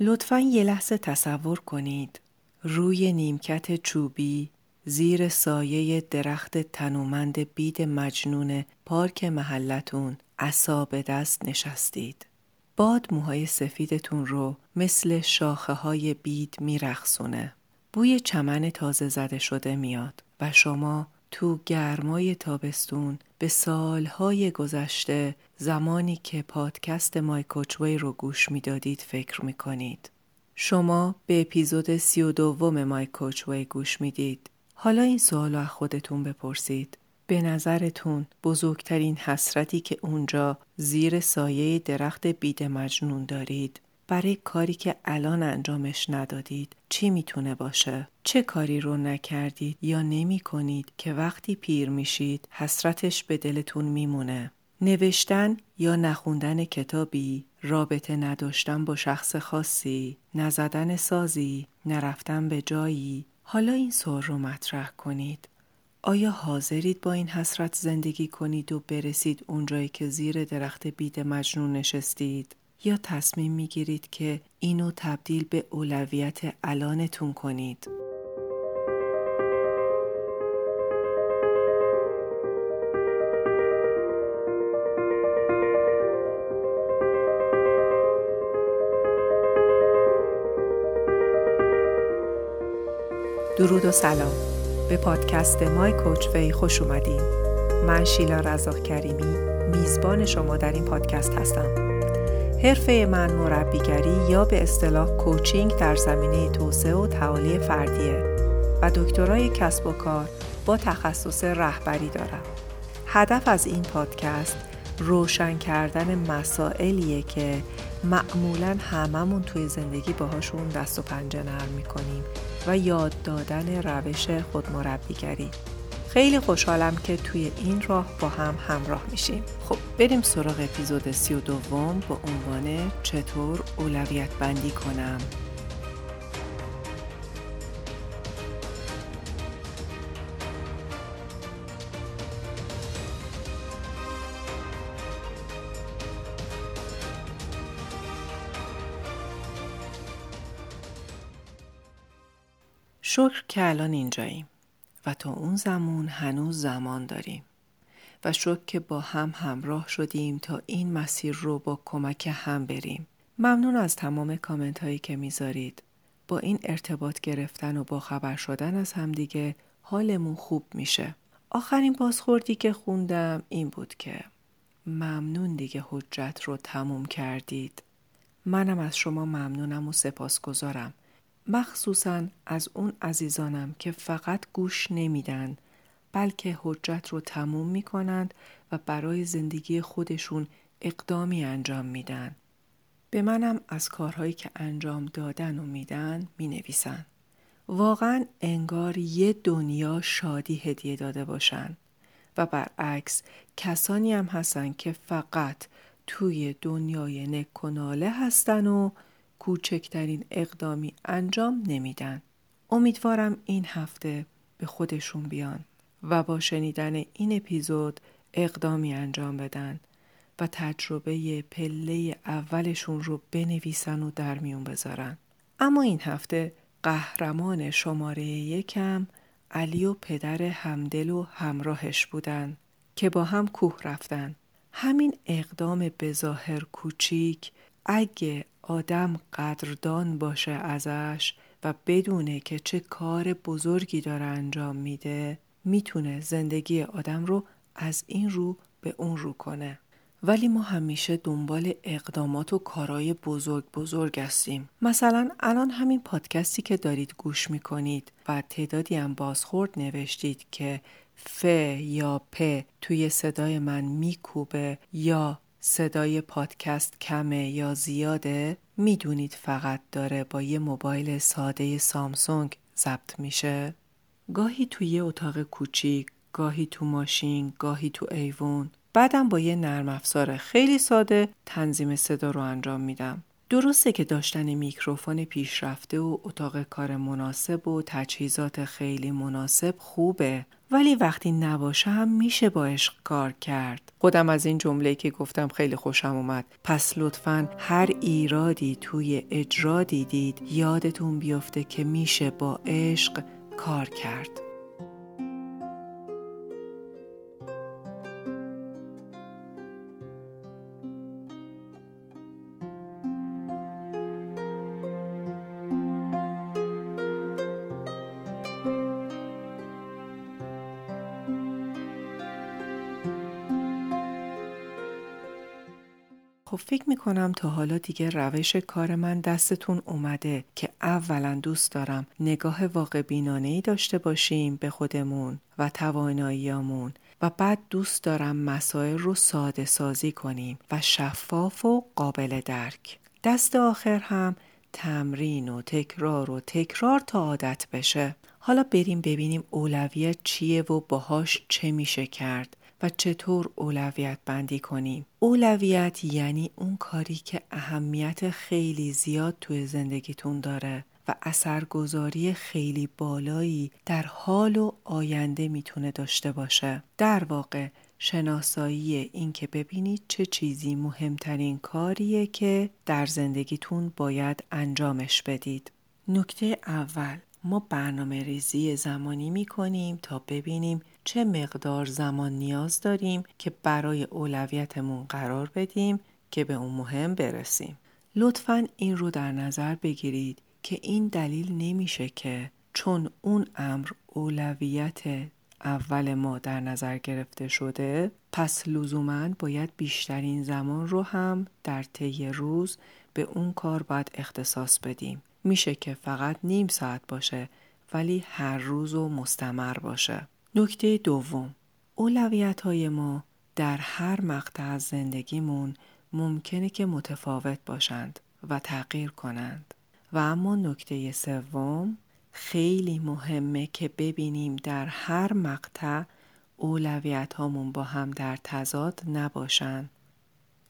لطفا یه لحظه تصور کنید روی نیمکت چوبی زیر سایه درخت تنومند بید مجنون پارک محلتون اصاب دست نشستید. باد موهای سفیدتون رو مثل شاخه های بید میرخسونه. بوی چمن تازه زده شده میاد و شما تو گرمای تابستون به سالهای گذشته زمانی که پادکست مای کوچوی رو گوش می‌دادید فکر می‌کنید. شما به اپیزود سی و دوم مای کوچوی گوش می‌دید. حالا این سوال از خودتون بپرسید. به نظرتون بزرگترین حسرتی که اونجا زیر سایه درخت بید مجنون دارید برای کاری که الان انجامش ندادید چی می‌تونه باشه؟ چه کاری رو نکردید یا نمی کنید که وقتی پیر میشید حسرتش به دلتون میمونه؟ نوشتن یا نخوندن کتابی، رابطه نداشتن با شخص خاصی، نزدن سازی، نرفتن به جایی، حالا این سوال رو مطرح کنید. آیا حاضرید با این حسرت زندگی کنید و برسید اونجایی که زیر درخت بید مجنون نشستید؟ یا تصمیم می‌گیرید که اینو تبدیل به اولویت الانتون کنید؟ درود و سلام. به پادکست مای کوچ وی خوش اومدین. من شیلا رزاق کریمی میزبان شما در این پادکست هستم. حرفه من مربیگری یا به اصطلاح کوچینگ در زمینه توسعه و تعالی فردیه و دکترای کسب و کار با تخصص رهبری دارم. هدف از این پادکست روشن کردن مسائلیه که معمولا هممون توی زندگی باهاشون دست و پنجه نرم می‌کنیم و یاد دادن روش خودمربیگری. خیلی خوشحالم که توی این راه با هم همراه میشیم. خب بریم سراغ اپیزود سی و دوم با عنوان چطور اولویت بندی کنم؟ شکر که الان اینجاییم. و تا اون زمان هنوز زمان داریم و شکر که با هم همراه شدیم تا این مسیر رو با کمک هم بریم. ممنون از تمام کامنت هایی که می‌ذارید. با این ارتباط گرفتن و با خبر شدن از همدیگه حالمون خوب میشه. آخرین بازخوردی که خوندم این بود که ممنون دیگه حجت رو تموم کردید. منم از شما ممنونم و سپاسگزارم. مخصوصا از اون عزیزانم که فقط گوش نمیدن بلکه حجت رو تموم می کنند و برای زندگی خودشون اقدامی انجام میدن. به منم از کارهایی که انجام دادن و میدن می نویسن. واقعا انگار یه دنیا شادی هدیه داده باشن و برعکس کسانی هم هستن که فقط توی دنیای نکناله هستن و کوچکترین اقدامی انجام نمیدن. امیدوارم این هفته به خودشون بیان و با شنیدن این اپیزود اقدامی انجام بدن و تجربه پله اولشون رو بنویسن و در میون بذارن. اما این هفته قهرمان شماره یکم علی و پدر همدل و همراهش بودن که با هم کوه رفتن. همین اقدام بظاهر کوچیک اگه آدم قدردان باشه ازش و بدونه که چه کار بزرگی داره انجام میده می‌تونه زندگی آدم رو از این رو به اون رو کنه. ولی ما همیشه دنبال اقدامات و کارهای بزرگ بزرگ هستیم. مثلا الان همین پادکستی که دارید گوش می‌کنید و تعدادی هم بازخورد نوشتید که ف یا پ توی صدای من میکوبه یا صدای پادکست کمه یا زیاده می‌دونید فقط داره با یه موبایل ساده سامسونگ ضبط میشه. گاهی توی یه اتاق کوچیک گاهی تو ماشین گاهی تو ایوون. بعدم با یه نرم افزار خیلی ساده تنظیم صدا رو انجام میدم. درسته که داشتن میکروفون پیشرفته و اتاق کار مناسب و تجهیزات خیلی مناسب خوبه ولی وقتی نباشه هم میشه با عشق کار کرد. خودم از این جمله که گفتم خیلی خوشم اومد. پس لطفا هر ایرادی توی اجرا دیدید یادتون بیفته که میشه با عشق کار کرد. خب فکر می‌کنم تا حالا دیگه روش کار من دستتون اومده که اولا دوست دارم نگاه واقع بینانه ای داشته باشیم به خودمون و تواناییامون و بعد دوست دارم مسائل رو ساده سازی کنیم و شفاف و قابل درک. دست آخر هم تمرین و تکرار و تکرار تا عادت بشه. حالا بریم ببینیم اولویت چیه و باهاش چه میشه کرد و چطور اولویت بندی کنیم اولویت یعنی اون کاری که اهمیت خیلی زیاد توی زندگیتون داره و اثرگذاری خیلی بالایی در حال و آینده می‌تونه داشته باشه. در واقع شناسایی این که ببینید چه چیزی مهمترین کاریه که در زندگیتون باید انجامش بدید. نکته اول ما برنامه ریزی زمانی می کنیم تا ببینیم چه مقدار زمان نیاز داریم که برای اولویتمون قرار بدیم که به اون مهم برسیم. لطفا این رو در نظر بگیرید که این دلیل نمیشه که چون اون امر اولویت اول ما در نظر گرفته شده پس لزوما باید بیشترین زمان رو هم در طی روز به اون کار باید اختصاص بدیم میشه که فقط نیم ساعت باشه ولی هر روز و مستمر باشه. نکته دوم اولویت های ما در هر مقطع از زندگیمون ممکنه که متفاوت باشند و تغییر کنند. و اما نکته سوم خیلی مهمه که ببینیم در هر مقطع اولویت هامون با هم در تضاد نباشند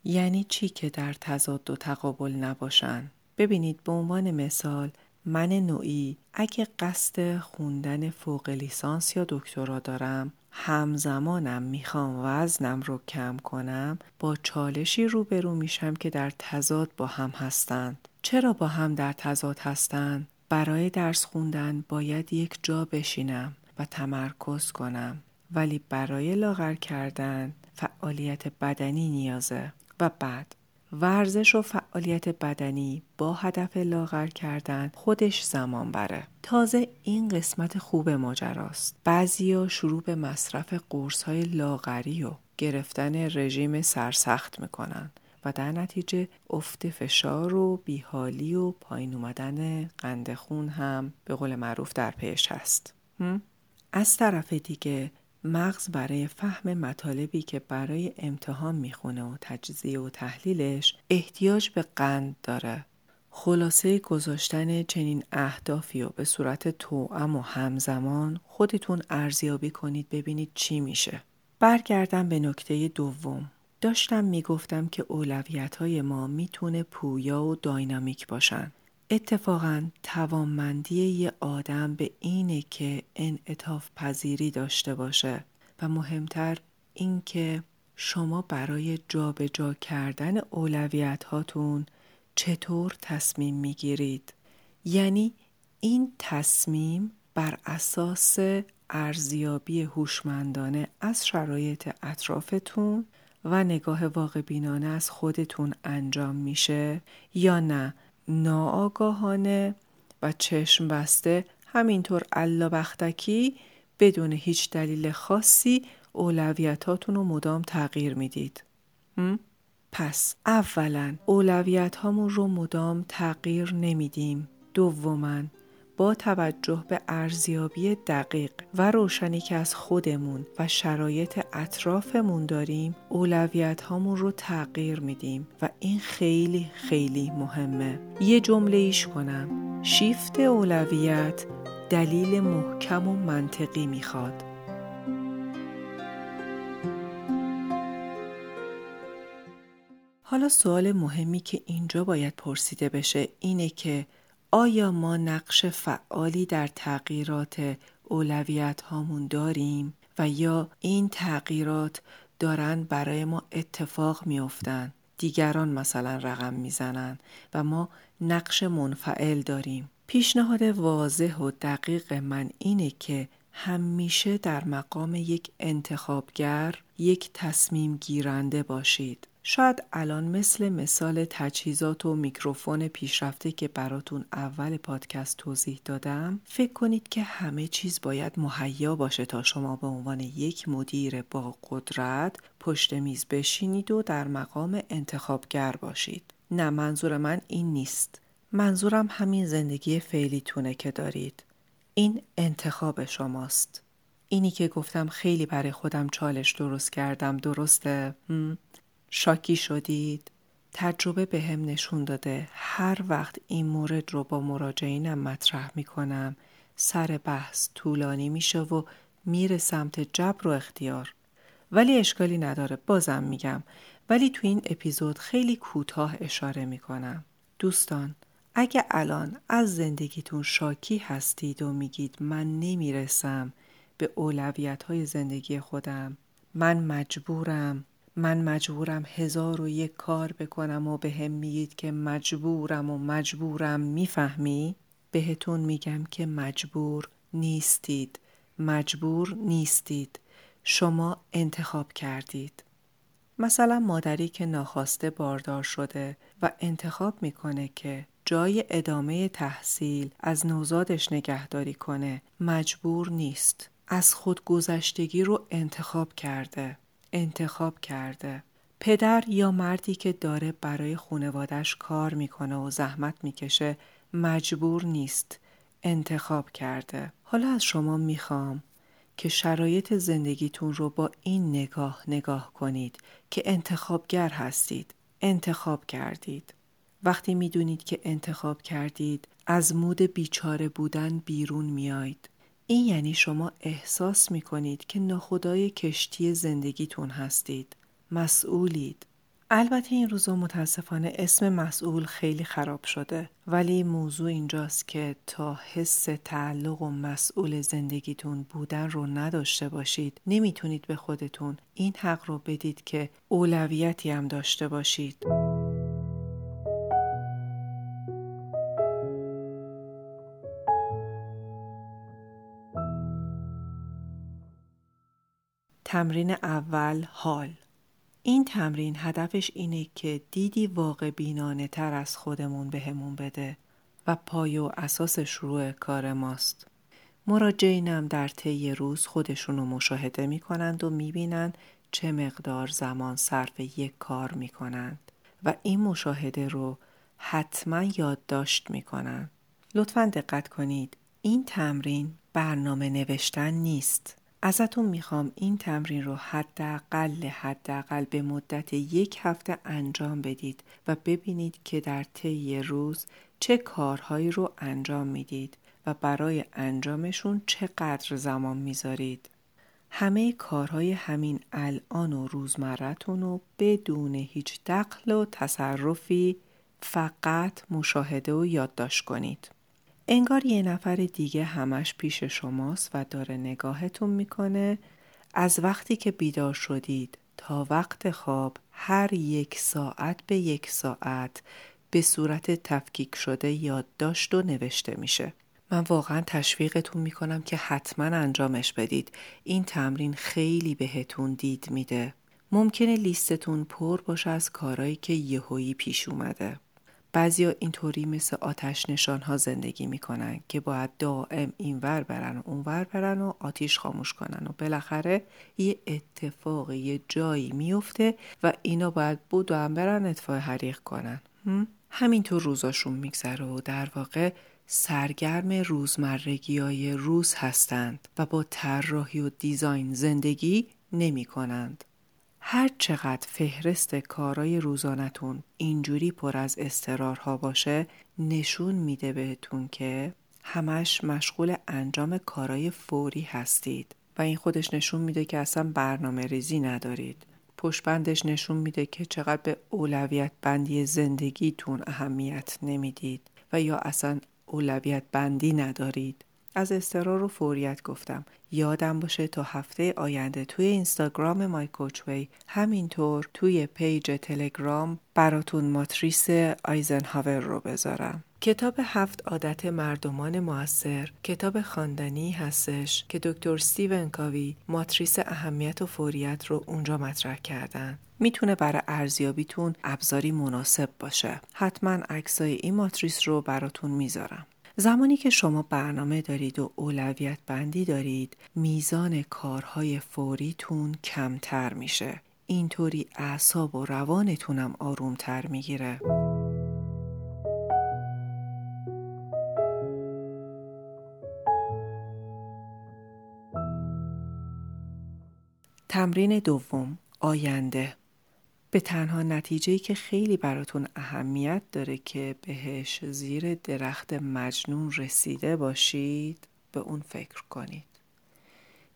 یعنی چی که در تضاد و تقابل نباشند ببینید به عنوان مثال من نوعی اگه قصد خوندن فوق لیسانس یا دکترا دارم همزمانم می‌خوام وزنم رو کم کنم با چالشی روبرو میشم که در تضاد با هم هستند. چرا با هم در تضاد هستند؟ برای درس خوندن باید یک جا بشینم و تمرکز کنم. ولی برای لاغر کردن فعالیت بدنی نیازه. و بعد ورزش و فعالیت بدنی با هدف لاغر کردن خودش زمان بره. تازه این قسمت خوب ماجراست. بعضیا شروع به مصرف قرص های لاغری و گرفتن رژیم سرسخت می‌کنن و در نتیجه افت فشار و بیحالی و پایین اومدن قند خون هم به قول معروف در پیش هست. از طرف دیگه مغز برای فهم مطالبی که برای امتحان می‌خونه و تجزیه و تحلیلش احتیاج به قند داره. خلاصه گذاشتن چنین اهدافی و به صورت توأم و همزمان خودتون ارزیابی کنید ببینید چی میشه. برگردم به نکته دوم. داشتم می‌گفتم که اولویت های ما می‌تونه پویا و داینامیک باشن. اتفاقا توانمندی یه آدم به اینه که انعطاف پذیری داشته باشه و مهمتر اینکه شما برای جابجا جا کردن اولویت هاتون چطور تصمیم می‌گیرید. یعنی این تصمیم بر اساس ارزیابی هوشمندانه از شرایط اطرافتون و نگاه واقع بینانه از خودتون انجام میشه یا نه. ناآگاهانه و چشم بسته همینطور الله بختکی بدون هیچ دلیل خاصی اولویتاتون رو مدام تغییر می‌دید. پس اولا اولویت هامون رو مدام تغییر نمیدیم. دوما با توجه به ارزیابی دقیق و روشنی که از خودمون و شرایط اطرافمون داریم اولویت هامون رو تغییر میدیم و این خیلی خیلی مهمه. یه جمله ایش کنم. شیفت اولویت دلیل محکم و منطقی می‌خواد. حالا سوال مهمی که اینجا باید پرسیده بشه اینه که آیا ما نقش فعالی در تغییرات اولویت هامون داریم و یا این تغییرات دارن برای ما اتفاق میافتند دیگران مثلا رقم می‌زنن و ما نقش منفعل داریم. پیشنهاد واضح و دقیق من اینه که همیشه در مقام یک انتخابگر یک تصمیم گیرنده باشید. شاید الان مثل مثال تجهیزات و میکروفون پیشرفته که براتون اول پادکست توضیح دادم فکر کنید که همه چیز باید مهیا باشه تا شما به عنوان یک مدیر با قدرت پشت میز بشینید و در مقام انتخابگر باشید. نه منظور من این نیست. منظورم همین زندگی فعلیتونه که دارید. این انتخاب شماست. اینی که گفتم خیلی برای خودم چالش درست کردم درسته؟ شاکی شدید؟ تجربه به هم نشون داده. هر وقت این مورد رو با مراجعینم مطرح می کنم سر بحث طولانی میشه و میره سمت جبر و اختیار. ولی اشکالی نداره بازم میگم. ولی تو این اپیزود خیلی کوتاه اشاره می‌کنم. دوستان اگه الان از زندگیتون شاکی هستید و میگید من نمی‌رسم به اولویت های زندگی خودم من مجبورم من مجبورم هزار و یک کار بکنم و به هم میگید که مجبورم و مجبورم می‌فهمی؟ بهتون میگم که مجبور نیستید. مجبور نیستید. شما انتخاب کردید. مثلا مادری که ناخواسته باردار شده و انتخاب می‌کنه که جای ادامه تحصیل از نوزادش نگهداری کنه مجبور نیست. از خودگذشتگی رو انتخاب کرده. انتخاب کرده. پدر یا مردی که داره برای خونوادش کار می‌کنه و زحمت می‌کشه مجبور نیست انتخاب کرده. حالا از شما می‌خوام که شرایط زندگیتون رو با این نگاه نگاه کنید که انتخابگر هستید. انتخاب کردید. وقتی می‌دونید که انتخاب کردید از مود بیچاره بودن بیرون میایید این یعنی شما احساس می کنید که ناخدای کشتی زندگیتون هستید. مسئولید. البته این روزا متاسفانه اسم مسئول خیلی خراب شده ولی موضوع اینجاست که تا حس تعلق و مسئول زندگیتون بودن رو نداشته باشید نمی‌تونید به خودتون این حق رو بدید که اولویتی هم داشته باشید. تمرین اول حال این تمرین هدفش اینه که دیدی واقع بینانه تر از خودمون بهمون بده و پای و اساس شروع کار ماست. مراجعینم در طی روز خودشونو مشاهده می کنند و می بینند چه مقدار زمان صرف یک کار می کنند و این مشاهده رو حتما یادداشت می کنند. لطفا دقت کنید این تمرین برنامه نوشتن نیست. ازتون می‌خوام این تمرین رو حداقل حداقل به مدت یک هفته انجام بدید و ببینید که در طی روز چه کارهایی رو انجام می‌دید و برای انجامشون چقدر زمان می‌ذارید. همه کارهای همین الان و روزمرتون رو بدون هیچ دخل و تصرفی فقط مشاهده و یادداشت کنید. انگار یه نفر دیگه همش پیش شماست و داره نگاهتون می‌کنه از وقتی که بیدار شدید تا وقت خواب هر یک ساعت به یک ساعت به صورت تفکیک شده یادداشت و نوشته میشه. من واقعا تشویقتون می‌کنم که حتما انجامش بدید. این تمرین خیلی بهتون دید میده. ممکنه لیستتون پر باشه از کارهایی که یهویی پیش اومده. بعضیا اینطوری مثل آتش نشان ها زندگی می‌کنن که باید دائم اینور برن و اونور برن و آتیش خاموش کنن و بالاخره یه اتفاق یه جایی میفته و اینا باید بود هم برن اطفاع حریق کنن همینطور روزاشون میگذره و در واقع سرگرم روزمرگی های روز هستند و با طراحی و دیزاین زندگی نمی کنند. هر چقدر فهرست کارای روزانتون اینجوری پر از استرارها باشه نشون میده بهتون که همش مشغول انجام کارای فوری هستید و این خودش نشون میده که اصلا برنامه ریزی ندارید. پشبندش نشون میده که چقدر به اولویت بندی زندگیتون اهمیت نمی‌دید و یا اصلا اولویت بندی ندارید. از اضطرار و فوریت گفتم. یادم باشه تا هفته آینده توی اینستاگرام My Coach و همینطور توی پیج تلگرام براتون ماتریس آیزنهاور رو بذارم. کتاب هفت عادت مردمان موثر کتاب خواندنی هستش که دکتر ستیون کاوی ماتریس اهمیت و فوریت رو اونجا مطرح کردن. می‌تونه برای ارزیابیتون ابزاری مناسب باشه. حتما عکسای این ماتریس رو براتون می‌ذارم. زمانی که شما برنامه دارید و اولویت بندی دارید میزان کارهای فوریتون کمتر میشه. اینطوری اعصاب و روانتونم آرومتر می‌گیره. تمرین دوم آینده. به تنها نتیجه که خیلی براتون اهمیت داره که بهش زیر درخت مجنون رسیده باشید به اون فکر کنید.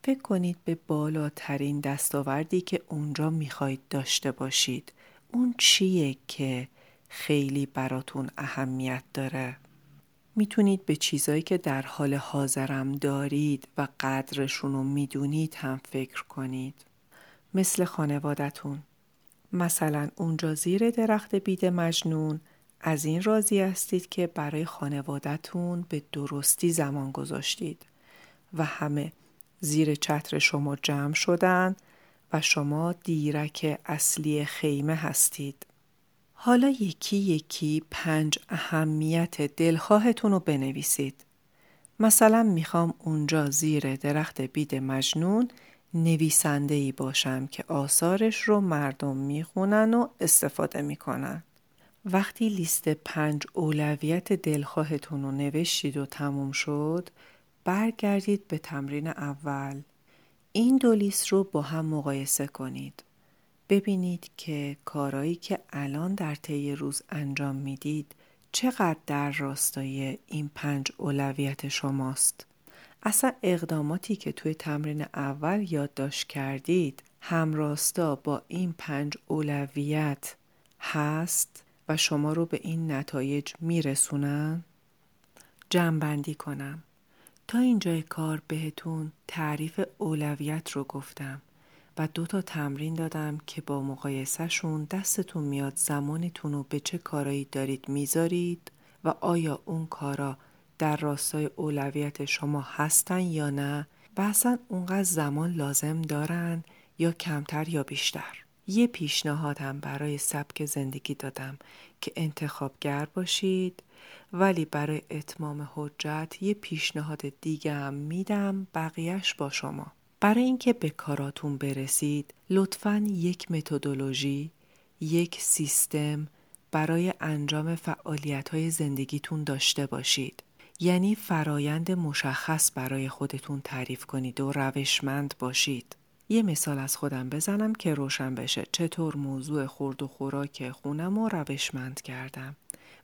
فکر کنید به بالاترین دستاوردی که اونجا می‌خواید داشته باشید. اون چیه که خیلی براتون اهمیت داره؟ می‌تونید به چیزایی که در حال حاضرم دارید و قدرشون رو می‌دونید هم فکر کنید. مثل خانوادتون. مثلا اونجا زیر درخت بید مجنون از این راضی هستید که برای خانوادتون به درستی زمان گذاشتید و همه زیر چتر شما جمع شدن و شما دیرک اصلی خیمه هستید. حالا یکی یکی پنج اهمیت دلخواهتون رو بنویسید. مثلا می‌خوام اونجا زیر درخت بید مجنون نویسنده باشم که آثارش رو مردم می‌خونن و استفاده می‌کنن. وقتی لیست پنج اولویت دلخواهتون رو نوشتید و تموم شد برگردید به تمرین اول. این دو لیست رو با هم مقایسه کنید. ببینید که کارایی که الان در طی روز انجام می‌دید چقدر در راستای این پنج اولویت شماست. اصلا اقداماتی که توی تمرین اول یادداشت کردید همراستا با این پنج اولویت هست و شما رو به این نتایج میرسونن؟ جمعبندی کنم. تا اینجای کار بهتون تعریف اولویت رو گفتم و دو تا تمرین دادم که با مقایسهشون دستتون میاد زمانتون رو به چه کارایی دارید می‌ذارید و آیا اون کارا در راستای اولویت شما هستن یا نه و اصلا اونقدر زمان لازم دارن یا کمتر یا بیشتر. یه پیشنهادم برای سبک زندگی دادم که انتخابگر باشید ولی برای اتمام حجت یه پیشنهاد دیگه هم میدم بقیهش با شما. برای اینکه به کاراتون برسید لطفا یک متدولوژی یک سیستم برای انجام فعالیت های زندگیتون داشته باشید. یعنی فرایند مشخص برای خودتون تعریف کنید و روشمند باشید. یه مثال از خودم بزنم که روشن بشه چطور موضوع خورد و خوراک خونم رو روشمند کردم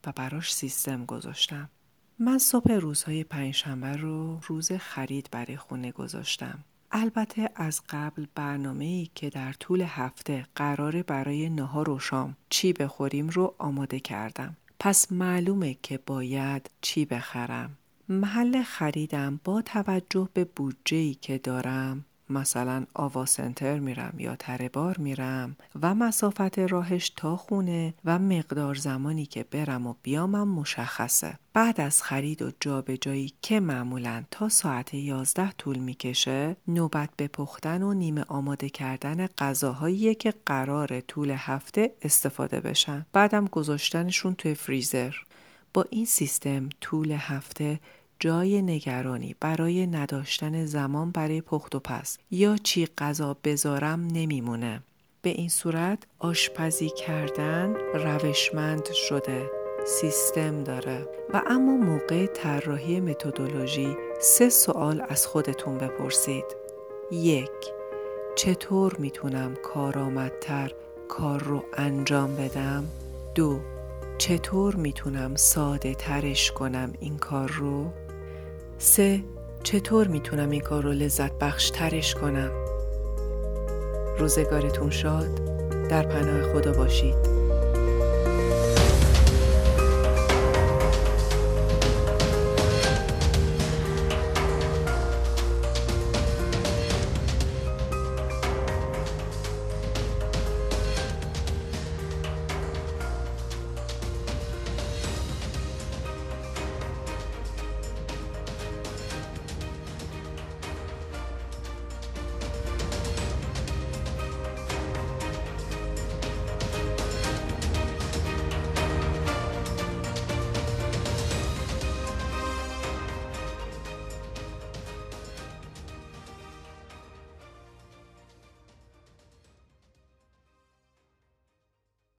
و براش سیستم گذاشتم. من صبح روزهای پنجشنبه رو روز خرید برای خونه گذاشتم. البته از قبل برنامه ای که در طول هفته قرار برای نهار و شام چی بخوریم رو آماده کردم. پس معلومه که باید چی بخرم. محل خریدم با توجه به بودجه‌ای که دارم مثلا آوا سنتر میرم یا تره بار میرم و مسافت راهش تا خونه و مقدار زمانی که برم و بیامم مشخصه. بعد از خرید و جابجایی که معمولا تا ساعت 11 طول می‌کشه نوبت به پختن و نیمه آماده کردن غذاهایی که قرار طول هفته استفاده بشن. بعدم گذاشتنشون توی فریزر. با این سیستم طول هفته جای نگرانی برای نداشتن زمان برای پخت و پس یا چی غذا بذارم نمیمونه. به این صورت آشپزی کردن روشمند شده سیستم داره. و اما موقع طراحی متدولوژی سه سوال از خودتون بپرسید. یک چطور می‌تونم کارآمدتر کار رو انجام بدم؟ دو چطور می‌تونم ساده ترش کنم این کار رو؟ سه چطور می‌تونم این کار رو لذت بخش ترش کنم؟ روزگارتون شاد در پناه خدا باشید.